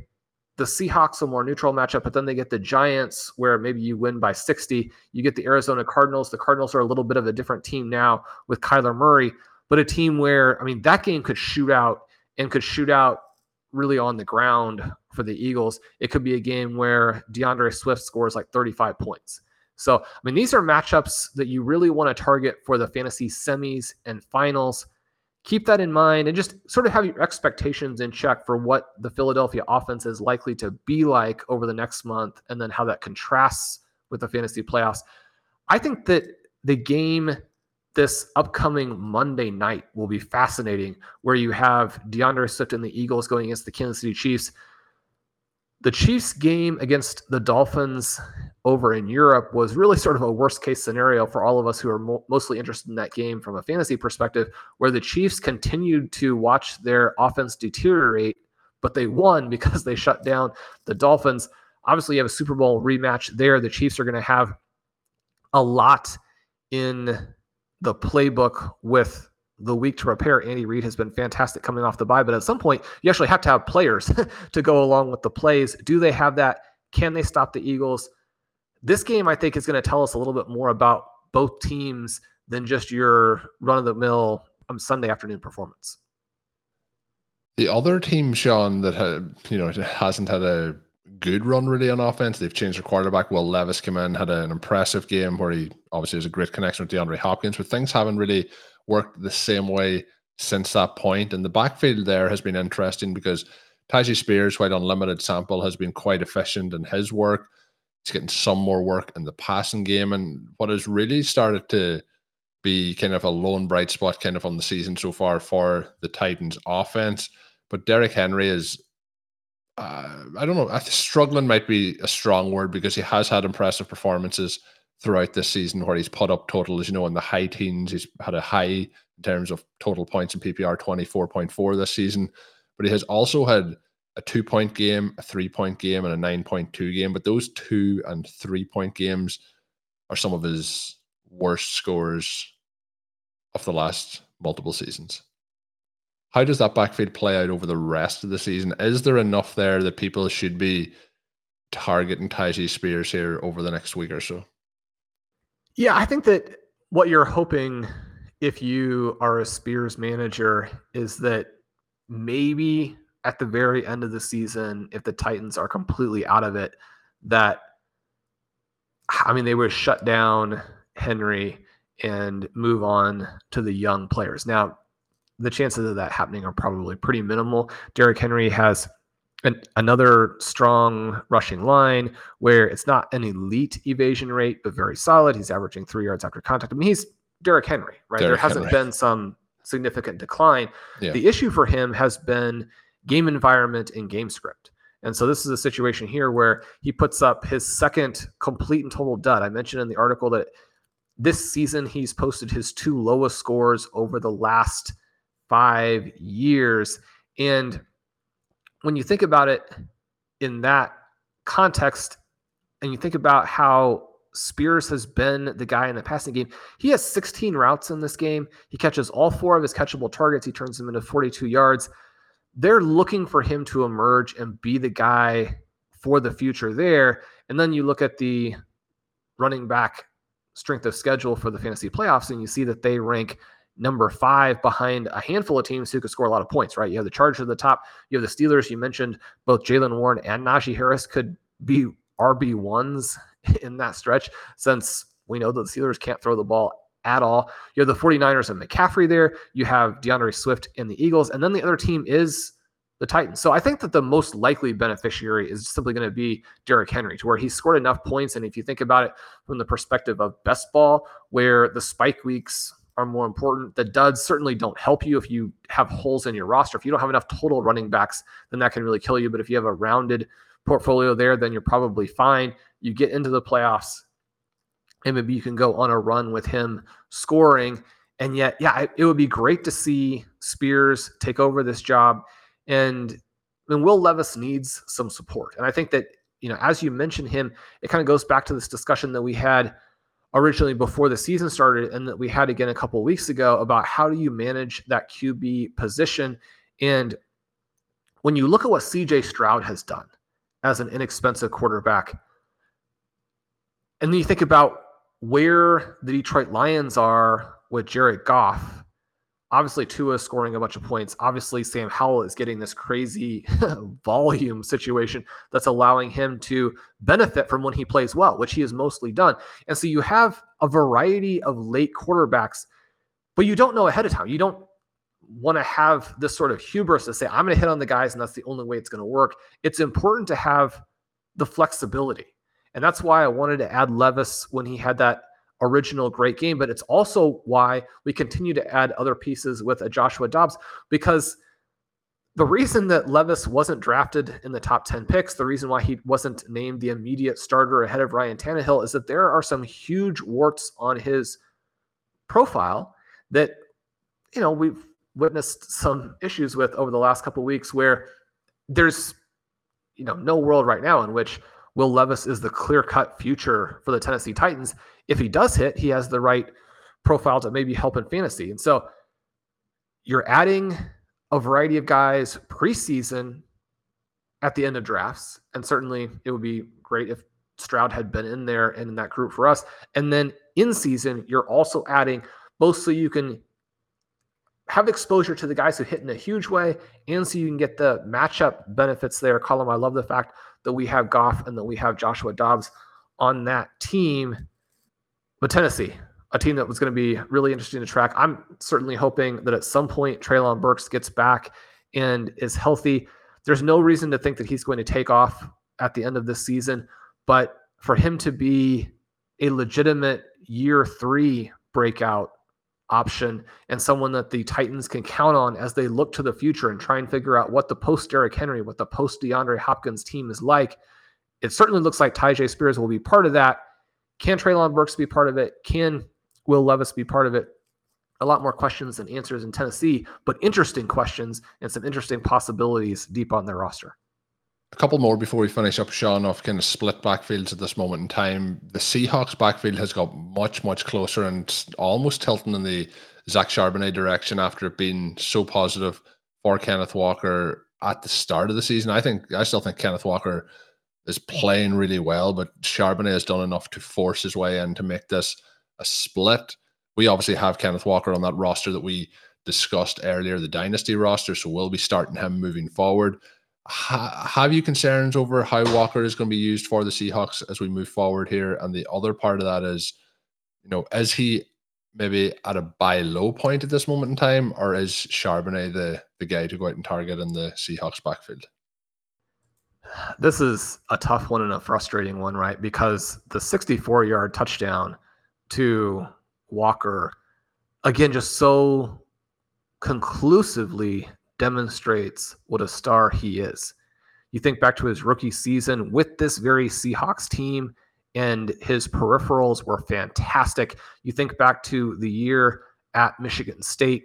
the Seahawks, a more neutral matchup, but then they get the Giants, where maybe you win by 60. You get the Arizona Cardinals. The Cardinals are a little bit of a different team now with Kyler Murray, but a team where, I mean, that game could shoot out and could shoot out really on the ground for the Eagles. It could be a game where D'Andre Swift scores like 35 points. So, I mean, these are matchups that you really want to target for the fantasy semis and finals. Keep that in mind and just sort of have your expectations in check for what the Philadelphia offense is likely to be like over the next month and then how that contrasts with the fantasy playoffs. I think that the game this upcoming Monday night will be fascinating, where you have D'Andre Swift and the Eagles going against the Kansas City Chiefs. The Chiefs game against the Dolphins over in Europe was really sort of a worst case scenario for all of us who are mo- mostly interested in that game from a fantasy perspective, where the Chiefs continued to watch their offense deteriorate, but they won because they shut down the Dolphins. Obviously, you have a Super Bowl rematch there. The Chiefs are going to have a lot in the playbook with the week to repair Andy Reid has been fantastic coming off the bye, but at some point, you actually have to have players to go along with the plays. Do they have that? Can they stop the Eagles? This game, I think, is going to tell us a little bit more about both teams than just your run of the mill um, Sunday afternoon performance. The other team, Shawn, that had, you know hasn't had a good run really on offense. They've changed their quarterback. Will Levis came in, had an impressive game where he obviously has a great connection with DeAndre Hopkins, but things haven't really worked the same way since that point. And the backfield there has been interesting because Tyjae Spears, while on limited sample, has been quite efficient in his work. He's getting some more work in the passing game. And what has really started to be kind of a lone bright spot kind of on the season so far for the Titans offense. But Derrick Henry is uh, I don't know. I struggling might be a strong word because he has had impressive performances throughout this season where he's put up totals, you know, in the high teens. He's had a high in terms of total points in PPR, 24.4 this season. But he has also had a two point game, a three point game, and a 9.2 game. But those two and three point games are some of his worst scores of the last multiple seasons. How does that backfield play out over the rest of the season? Is there enough there that people should be targeting Tyjae Spears here over the next week or so? Yeah, I think that what you're hoping if you are a Spears manager is that maybe at the very end of the season, if the Titans are completely out of it, that I mean they would shut down Henry and move on to the young players. Now, the chances of that happening are probably pretty minimal. Derrick Henry has an, another strong rushing line where it's not an elite evasion rate, but very solid. He's averaging three yards after contact. I mean, he's Derrick Henry, right? Derrick there hasn't Henry. been some significant decline. Yeah. The issue for him has been game environment and game script. And so this is a situation here where he puts up his second complete and total dud. I mentioned in the article that this season he's posted his two lowest scores over the last five years. And when you think about it in that context, and you think about how Spears has been the guy in the passing game, he has 16 routes in this game. He catches all four of his catchable targets, he turns them into 42 yards. They're looking for him to emerge and be the guy for the future there. And then you look at the running back strength of schedule for the fantasy playoffs, and you see that they rank number five behind a handful of teams who could score a lot of points, right? You have the Chargers at the top. You have the Steelers. You mentioned both Jaylen Warren and Najee Harris could be RB1s in that stretch since we know that the Steelers can't throw the ball at all. You have the 49ers and McCaffrey there. You have D'Andre Swift and the Eagles. And then the other team is the Titans. So I think that the most likely beneficiary is simply going to be Derrick Henry, to where he scored enough points. And if you think about it from the perspective of best ball, where the spike weeks are more important, the duds certainly don't help you if you have holes in your roster. If you don't have enough total running backs, then that can really kill you. But if you have a rounded portfolio there, then you're probably fine. You get into the playoffs, and maybe you can go on a run with him scoring. And yet, yeah, it, would be great to see Spears take over this job. And then Will Levis needs some support. And I think that, you know, as you mentioned him, it kind of goes back to this discussion that we had originally before the season started and that we had again a couple weeks ago about how do you manage that QB position. And when you look at what CJ Stroud has done as an inexpensive quarterback, and then you think about where the Detroit Lions are with Jared Goff, obviously Tua is scoring a bunch of points. Obviously, Sam Howell is getting this crazy volume situation that's allowing him to benefit from when he plays well, which he has mostly done. And so you have a variety of late quarterbacks, but you don't know ahead of time. You don't want to have this sort of hubris to say, I'm going to hit on the guys, and that's the only way it's going to work. It's important to have the flexibility. And that's why I wanted to add Levis when he had that original great game, but it's also why we continue to add other pieces with a Joshua Dobbs because the reason that Levis wasn't drafted in the top 10 picks, the reason why he wasn't named the immediate starter ahead of Ryan Tannehill is that there are some huge warts on his profile that, you know, we've witnessed some issues with over the last couple weeks where there's, you know, no world right now in which Will Levis is the clear cut future for the Tennessee Titans. If he does hit, he has the right profile to maybe help in fantasy. And so you're adding a variety of guys preseason at the end of drafts. And certainly it would be great if Stroud had been in there and in that group for us. And then in season, you're also adding both so you can have exposure to the guys who hit in a huge way and so you can get the matchup benefits there. Colm, I love the fact that we have Goff and that we have Joshua Dobbs on that team. But Tennessee, a team that was going to be really interesting to track. I'm certainly hoping that at some point Treylon Burks gets back and is healthy. There's no reason to think that he's going to take off at the end of this season, but for him to be a legitimate year three breakout option and someone that the Titans can count on as they look to the future and try and figure out what the post Derrick Henry, what the post DeAndre Hopkins team is like. It certainly looks like Tyjae Spears will be part of that. Can Treylon Burks be part of it? Can Will Levis be part of it? A lot more questions than answers in Tennessee, but interesting questions and some interesting possibilities deep on their roster. A couple more before we finish up, Shawn, of kind of split backfields at this moment in time. The Seahawks backfield has got much, much closer and almost tilting in the Zach Charbonnet direction after it being so positive for Kenneth Walker at the start of the season. I think I still think Kenneth Walker is playing really well, but Charbonnet has done enough to force his way in to make this a split. We obviously have Kenneth Walker on that roster that we discussed earlier, the dynasty roster, so we'll be starting him moving forward. Ha- have you concerns over how Walker is going to be used for the Seahawks as we move forward here? And the other part of that is, you know, is he maybe at a buy low point at this moment in time, or is Charbonnet the the guy to go out and target in the Seahawks backfield? This is a tough one and a frustrating one, right? Because the 64 yard touchdown to Walker, again, just so conclusively demonstrates what a star he is. You think back to his rookie season with this very Seahawks team, and his peripherals were fantastic. You think back to the year at Michigan State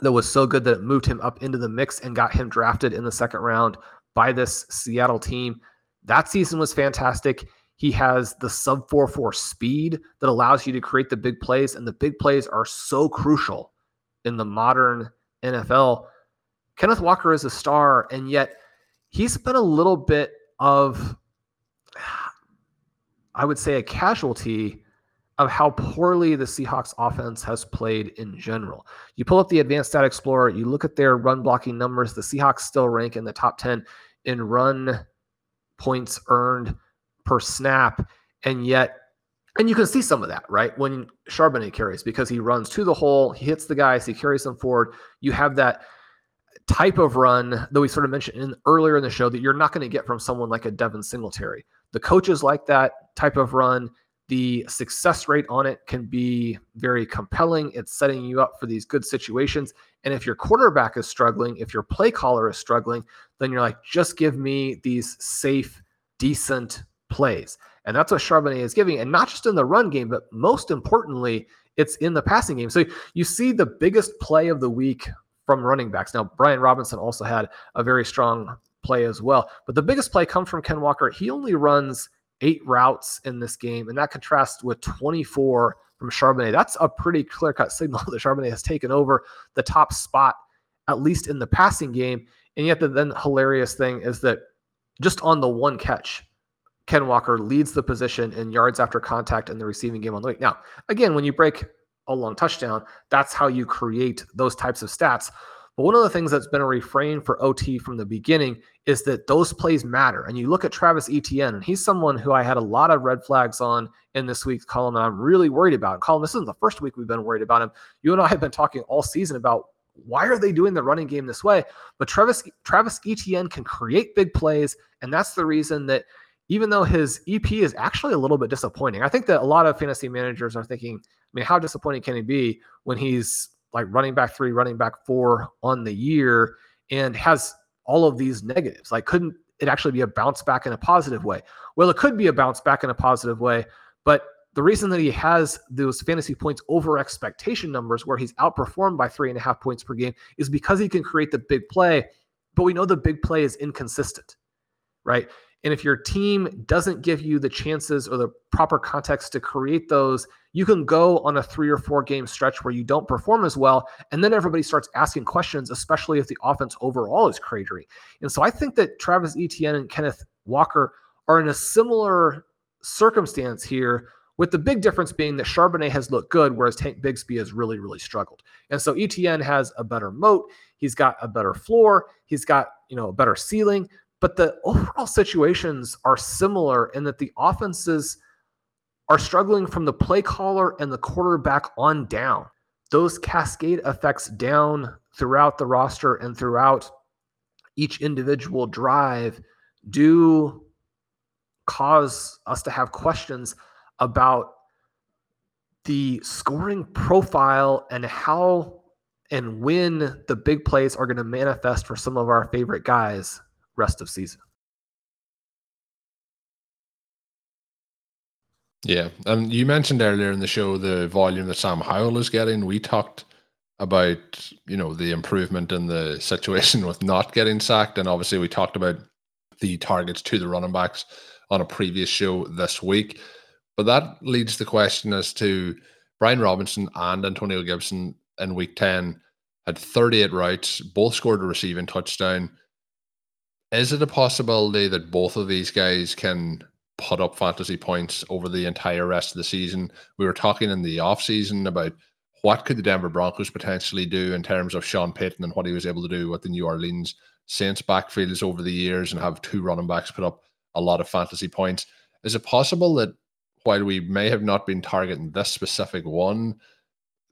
that was so good that it moved him up into the mix and got him drafted in the second round by this Seattle team. That season was fantastic. He has the sub 4 4 speed that allows you to create the big plays, and the big plays are so crucial in the modern NFL. Kenneth Walker is a star, and yet he's been a little bit of, I would say, a casualty of how poorly the Seahawks offense has played in general. You pull up the Advanced Stat Explorer, you look at their run blocking numbers, the Seahawks still rank in the top 10 in run points earned per snap. And yet, and you can see some of that, right? When Charbonnet carries, because he runs to the hole, he hits the guys, he carries them forward. You have that type of run that we sort of mentioned in, earlier in the show that you're not going to get from someone like a Devin Singletary. The coaches like that type of run. The success rate on it can be very compelling. It's setting you up for these good situations. And if your quarterback is struggling, if your play caller is struggling, then you're like, just give me these safe, decent plays. And that's what Charbonnet is giving. And not just in the run game, but most importantly, it's in the passing game. So you see the biggest play of the week from running backs. Now, Brian Robinson also had a very strong play as well. But the biggest play comes from Ken Walker. He only runs eight routes in this game, and that contrasts with 24 from Charbonnet. That's a pretty clear cut signal that Charbonnet has taken over the top spot, at least in the passing game. And yet, the then hilarious thing is that just on the one catch, Ken Walker leads the position in yards after contact in the receiving game on the week. Now, again, when you break a long touchdown, that's how you create those types of stats. But one of the things that's been a refrain for OT from the beginning is that those plays matter. And you look at Travis Etienne, and he's someone who I had a lot of red flags on in this week's column, and I'm really worried about. Colm, this isn't the first week we've been worried about him. You and I have been talking all season about why are they doing the running game this way? But Travis Travis Etienne can create big plays, and that's the reason that even though his EP is actually a little bit disappointing, I think that a lot of fantasy managers are thinking, I mean, how disappointing can he be when he's like running back three, running back four on the year and has all of these negatives. Like, couldn't it actually be a bounce back in a positive way? Well, it could be a bounce back in a positive way, but the reason that he has those fantasy points over expectation numbers where he's outperformed by three and a half points per game is because he can create the big play, but we know the big play is inconsistent, right? And if your team doesn't give you the chances or the proper context to create those, you can go on a three or four game stretch where you don't perform as well. And then everybody starts asking questions, especially if the offense overall is cratering. And so I think that Travis Etienne and Kenneth Walker are in a similar circumstance here, with the big difference being that Charbonnet has looked good, whereas Tank Bigsby has really, really struggled. And so Etienne has a better moat. He's got a better floor. He's got, you know, a better ceiling. But the overall situations are similar in that the offenses are struggling from the play caller and the quarterback on down. Those cascade effects down throughout the roster and throughout each individual drive do cause us to have questions about the scoring profile and how and when the big plays are going to manifest for some of our favorite guys rest of season. Yeah, and you mentioned earlier in the show the volume that Sam Howell is getting. We talked about you know the improvement in the situation with not getting sacked, and obviously we talked about the targets to the running backs on a previous show this week. But that leads the question as to Brian Robinson and Antonio Gibson in week 10 had 38 routes, both scored a receiving touchdown. Is it a possibility that both of these guys can put up fantasy points over the entire rest of the season? We were talking in the offseason about what could the Denver Broncos potentially do in terms of Sean Payton and what he was able to do with the New Orleans Saints backfields over the years and have two running backs put up a lot of fantasy points. Is it possible that while we may have not been targeting this specific one,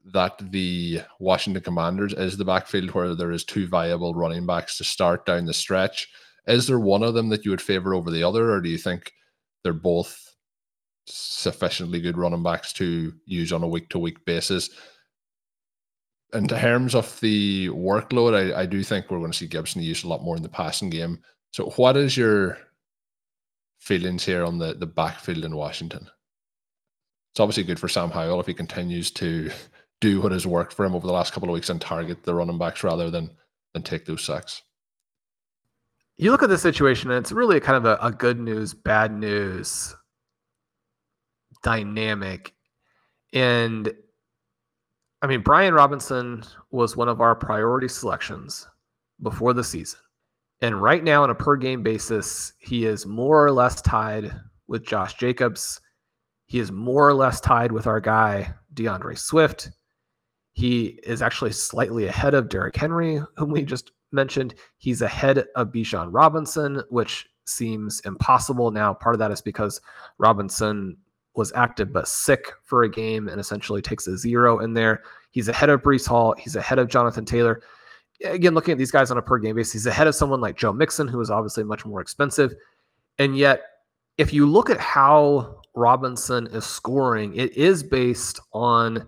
that the Washington Commanders is the backfield where there is two viable running backs to start down the stretch. Is there one of them that you would favor over the other, or do you think they're both sufficiently good running backs to use on a week to week basis? In terms of the workload, I, I do think we're going to see Gibson used a lot more in the passing game. So, what is your feelings here on the, the backfield in Washington? It's obviously good for Sam Howell if he continues to do what has worked for him over the last couple of weeks and target the running backs rather than than take those sacks. You look at the situation, and it's really kind of a, a good news, bad news dynamic. And I mean, Brian Robinson was one of our priority selections before the season. And right now, on a per game basis, he is more or less tied with Josh Jacobs. He is more or less tied with our guy, D'Andre Swift. He is actually slightly ahead of Derrick Henry, whom we just mentioned. He's ahead of Bijan Robinson, which seems impossible now. Part of that is because Robinson was active but sick for a game and essentially takes a zero in there. He's ahead of Breece Hall. He's ahead of Jonathan Taylor. Again, looking at these guys on a per game basis, he's ahead of someone like Joe Mixon, who is obviously much more expensive. And yet, if you look at how Robinson is scoring, it is based on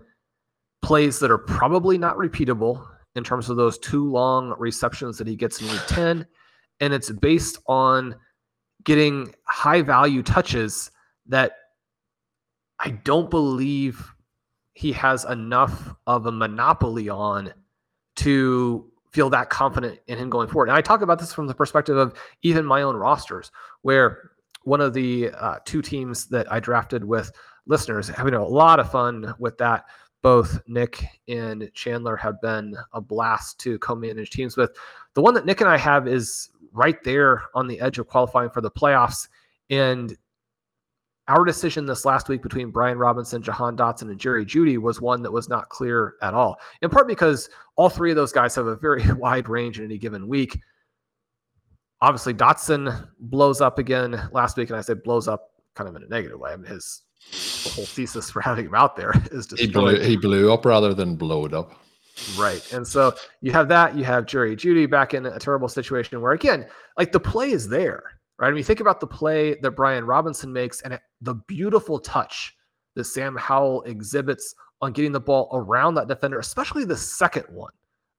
plays that are probably not repeatable in terms of those two long receptions that he gets in week 10. And it's based on getting high value touches that I don't believe he has enough of a monopoly on to feel that confident in him going forward. And I talk about this from the perspective of even my own rosters, where one of the uh, two teams that I drafted with listeners having a lot of fun with that both Nick and Chandler have been a blast to co-manage teams with. The one that Nick and I have is right there on the edge of qualifying for the playoffs. And our decision this last week between Brian Robinson, Jahan Dotson, and Jerry Jeudy was one that was not clear at all. In part because all three of those guys have a very wide range in any given week. Obviously, Dotson blows up again last week, and I said blows up kind of in a negative way. I mean, his the whole thesis for having him out there is destroyed. He blew, he blew up rather than blowed up. Right. And so you have that. You have Jerry Jeudy back in a terrible situation where, again, like the play is there, right? I mean, think about the play that Brian Robinson makes and the beautiful touch that Sam Howell exhibits on getting the ball around that defender, especially the second one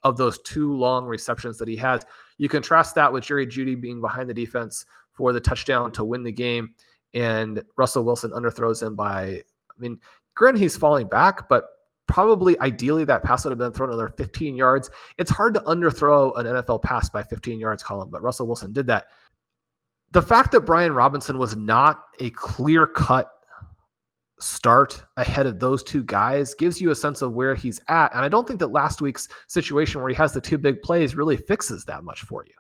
of those two long receptions that he has. You contrast that with Jerry Jeudy being behind the defense for the touchdown to win the game and Russell Wilson underthrows him by, I mean, granted he's falling back, but probably ideally that pass would have been thrown another 15 yards. It's hard to underthrow an NFL pass by 15 yards, Colm, but Russell Wilson did that. The fact that Brian Robinson was not a clear cut start ahead of those two guys gives you a sense of where he's at. And I don't think that last week's situation where he has the two big plays really fixes that much for you.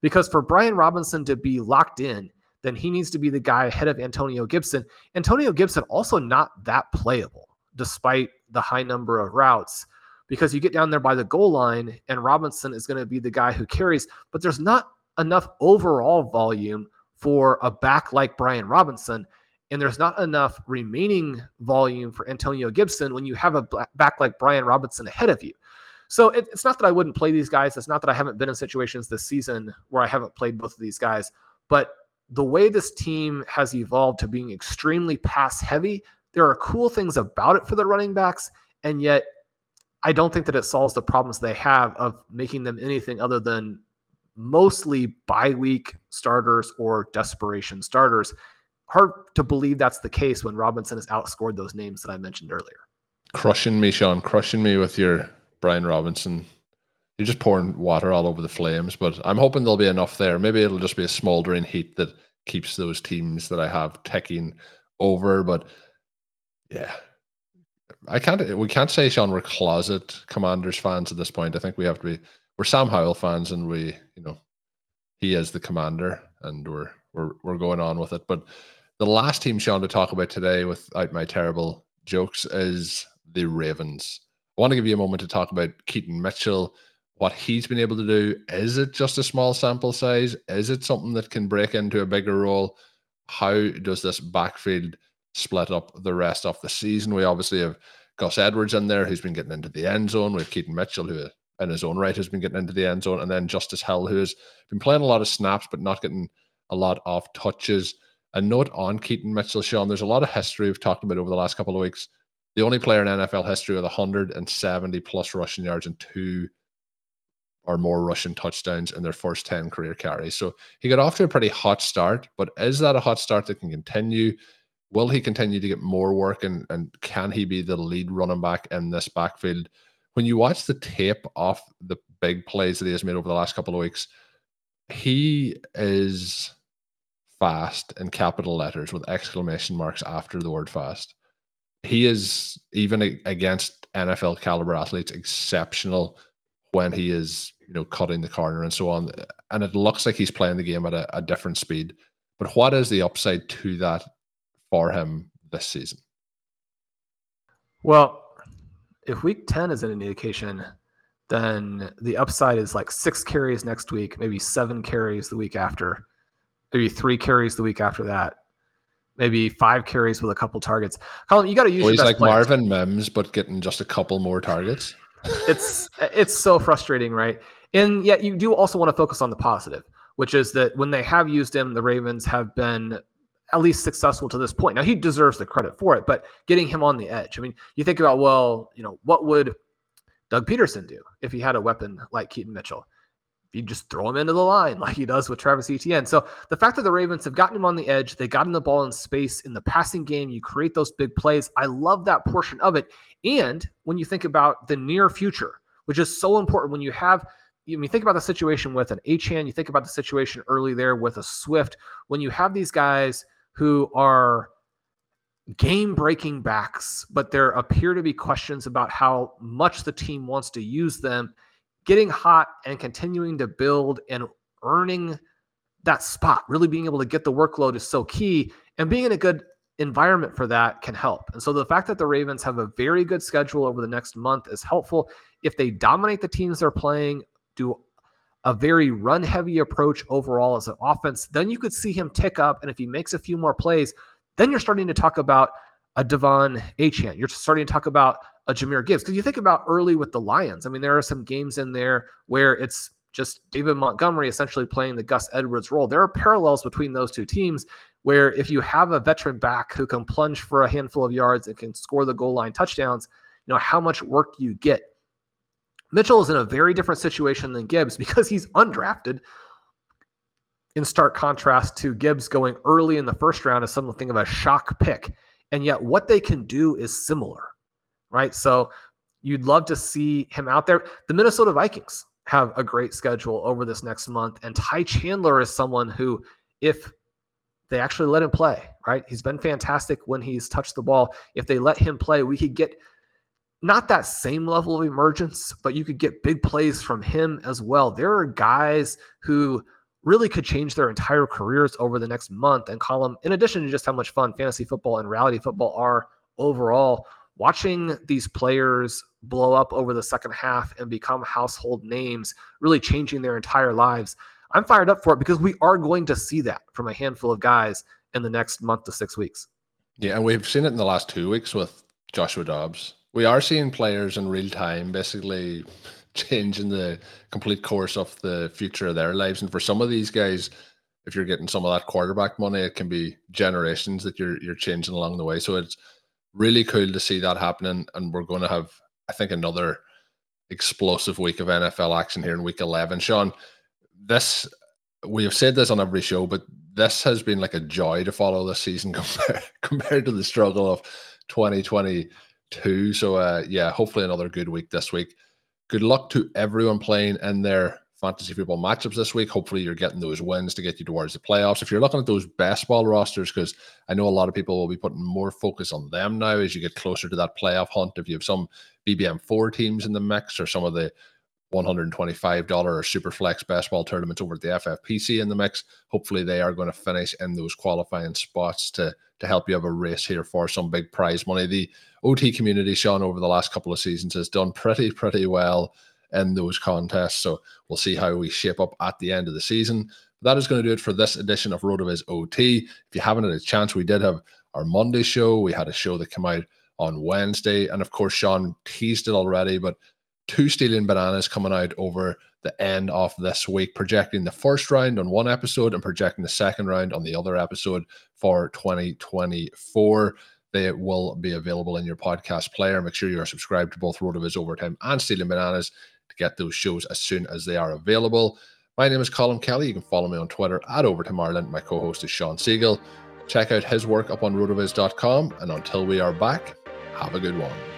Because for Brian Robinson to be locked in then he needs to be the guy ahead of Antonio Gibson. Antonio Gibson also not that playable despite the high number of routes because you get down there by the goal line and Robinson is going to be the guy who carries, but there's not enough overall volume for a back like Brian Robinson. And there's not enough remaining volume for Antonio Gibson when you have a back like Brian Robinson ahead of you. So it, it's not that I wouldn't play these guys. It's not that I haven't been in situations this season where I haven't played both of these guys. But the way this team has evolved to being extremely pass heavy, there are cool things about it for the running backs. And yet, I don't think that it solves the problems they have of making them anything other than mostly bye week starters or desperation starters. Hard to believe that's the case when Robinson has outscored those names that I mentioned earlier. Crushing me, Shawn, crushing me with your Brian Robinson you're just pouring water all over the flames. But I'm hoping there'll be enough there. Maybe it'll just be a smoldering heat that keeps those teams that I have ticking over. But yeah, I can't. We can't say Shawn we're closet Commanders fans at this point. I think we have to be. We're Sam Howell fans, and we, you know, he is the commander, and we're we're we're going on with it. But the last team, Shawn, to talk about today, without my terrible jokes, is the Ravens. I want to give you a moment to talk about Keaton Mitchell what he's been able to do. Is it just a small sample size? Is it something that can break into a bigger role? How does this backfield split up the rest of the season? We obviously have Gus Edwards in there, who's been getting into the end zone. We have Keaton Mitchell, who in his own right has been getting into the end zone, and then Justice Hill, who has been playing a lot of snaps but not getting a lot of touches. A note on Keaton Mitchell, Shawn, there's a lot of history we've talked about over the last couple of weeks. The only player in NFL history with 170 plus rushing yards and two or more rushing touchdowns in their first 10 career carries. So he got off to a pretty hot start, but is that a hot start that can continue? Will he continue to get more work and, and can he be the lead running back in this backfield? When you watch the tape off the big plays that he has made over the last couple of weeks, he is fast in capital letters with exclamation marks after the word fast. He is even against NFL caliber athletes exceptional when he is, you know, cutting the corner and so on. And it looks like he's playing the game at a, a different speed. But what is the upside to that for him this season? Well, if week 10 is an indication, then the upside is like six carries next week, maybe seven carries the week after, maybe three carries the week after that, maybe five carries with a couple targets. Colm, you got to use. Well, he's like players. Marvin Mims, but getting just a couple more targets. it's it's so frustrating, right? And yet you do also want to focus on the positive, which is that when they have used him, the Ravens have been at least successful to this point. Now he deserves the credit for it, but getting him on the edge. I mean, you think about well, you know, what would Doug Pederson do if he had a weapon like Keaton Mitchell? You just throw him into the line like he does with Travis Etienne. So the fact that the Ravens have gotten him on the edge, they got him the ball in space in the passing game, you create those big plays. I love that portion of it. And when you think about the near future, which is so important when you have you mean think about the situation with an Achane, you think about the situation early there with a Swift. When you have these guys who are game breaking backs, but there appear to be questions about how much the team wants to use them. Getting hot and continuing to build and earning that spot, really being able to get the workload is so key. And being in a good environment for that can help. And so the fact that the Ravens have a very good schedule over the next month is helpful. If they dominate the teams they're playing, do a very run heavy approach overall as an offense, then you could see him tick up. And if he makes a few more plays, then you're starting to talk about a De'Von Achane. You're starting to talk about a Jahmyr Gibbs. Because you think about early with the Lions. I mean, there are some games in there where it's just David Montgomery essentially playing the Gus Edwards role. There are parallels between those two teams where if you have a veteran back who can plunge for a handful of yards and can score the goal line touchdowns, you know, how much work do you get? Mitchell is in a very different situation than Gibbs because he's undrafted in stark contrast to Gibbs going early in the first round as something of a shock pick. And yet, what they can do is similar, right? So, you'd love to see him out there. The Minnesota Vikings have a great schedule over this next month. And Ty Chandler is someone who, if they actually let him play, right? He's been fantastic when he's touched the ball. If they let him play, we could get not that same level of emergence, but you could get big plays from him as well. There are guys who really could change their entire careers over the next month and Colm, in addition to just how much fun fantasy football and reality football are overall. Watching these players blow up over the second half and become household names, really changing their entire lives. I'm fired up for it because we are going to see that from a handful of guys in the next month to six weeks. Yeah, and we've seen it in the last two weeks with Joshua Dobbs. We are seeing players in real time basically changing the complete course of the future of their lives. And for some of these guys, if you're getting some of that quarterback money, it can be generations that you're you're changing along the way. So it's really cool to see that happening. And we're going to have, I think, another explosive week of NFL action here in week 11. Shawn, this, we have said this on every show, but this has been like a joy to follow this season compared, compared to the struggle of 2022. So, uh, yeah, hopefully another good week this week. Good luck to everyone playing in their fantasy football matchups this week. Hopefully, you're getting those wins to get you towards the playoffs. If you're looking at those best ball rosters, because I know a lot of people will be putting more focus on them now as you get closer to that playoff hunt. If you have some BBM4 teams in the mix or some of the $125 or super flex ball tournaments over at the FFPC in the mix, hopefully they are going to finish in those qualifying spots to to help you have a race here for some big prize money. The OT community, Shawn, over the last couple of seasons has done pretty, pretty well in those contests. So we'll see how we shape up at the end of the season. That is going to do it for this edition of RotoViz OT. If you haven't had a chance, we did have our Monday show. We had a show that came out on Wednesday. And of course, Shawn teased it already, but two stealing bananas coming out over the end of this week, projecting the first round on one episode and projecting the second round on the other episode for 2024. They will be available in your podcast player. Make sure you are subscribed to both RotoViz Overtime and Stealing Bananas to get those shows as soon as they are available. My name is Colm Kelly. You can follow me on Twitter at Overtime Ireland. My co host is Shawn Siegele. Check out his work up on rotoviz.com. And until we are back, have a good one.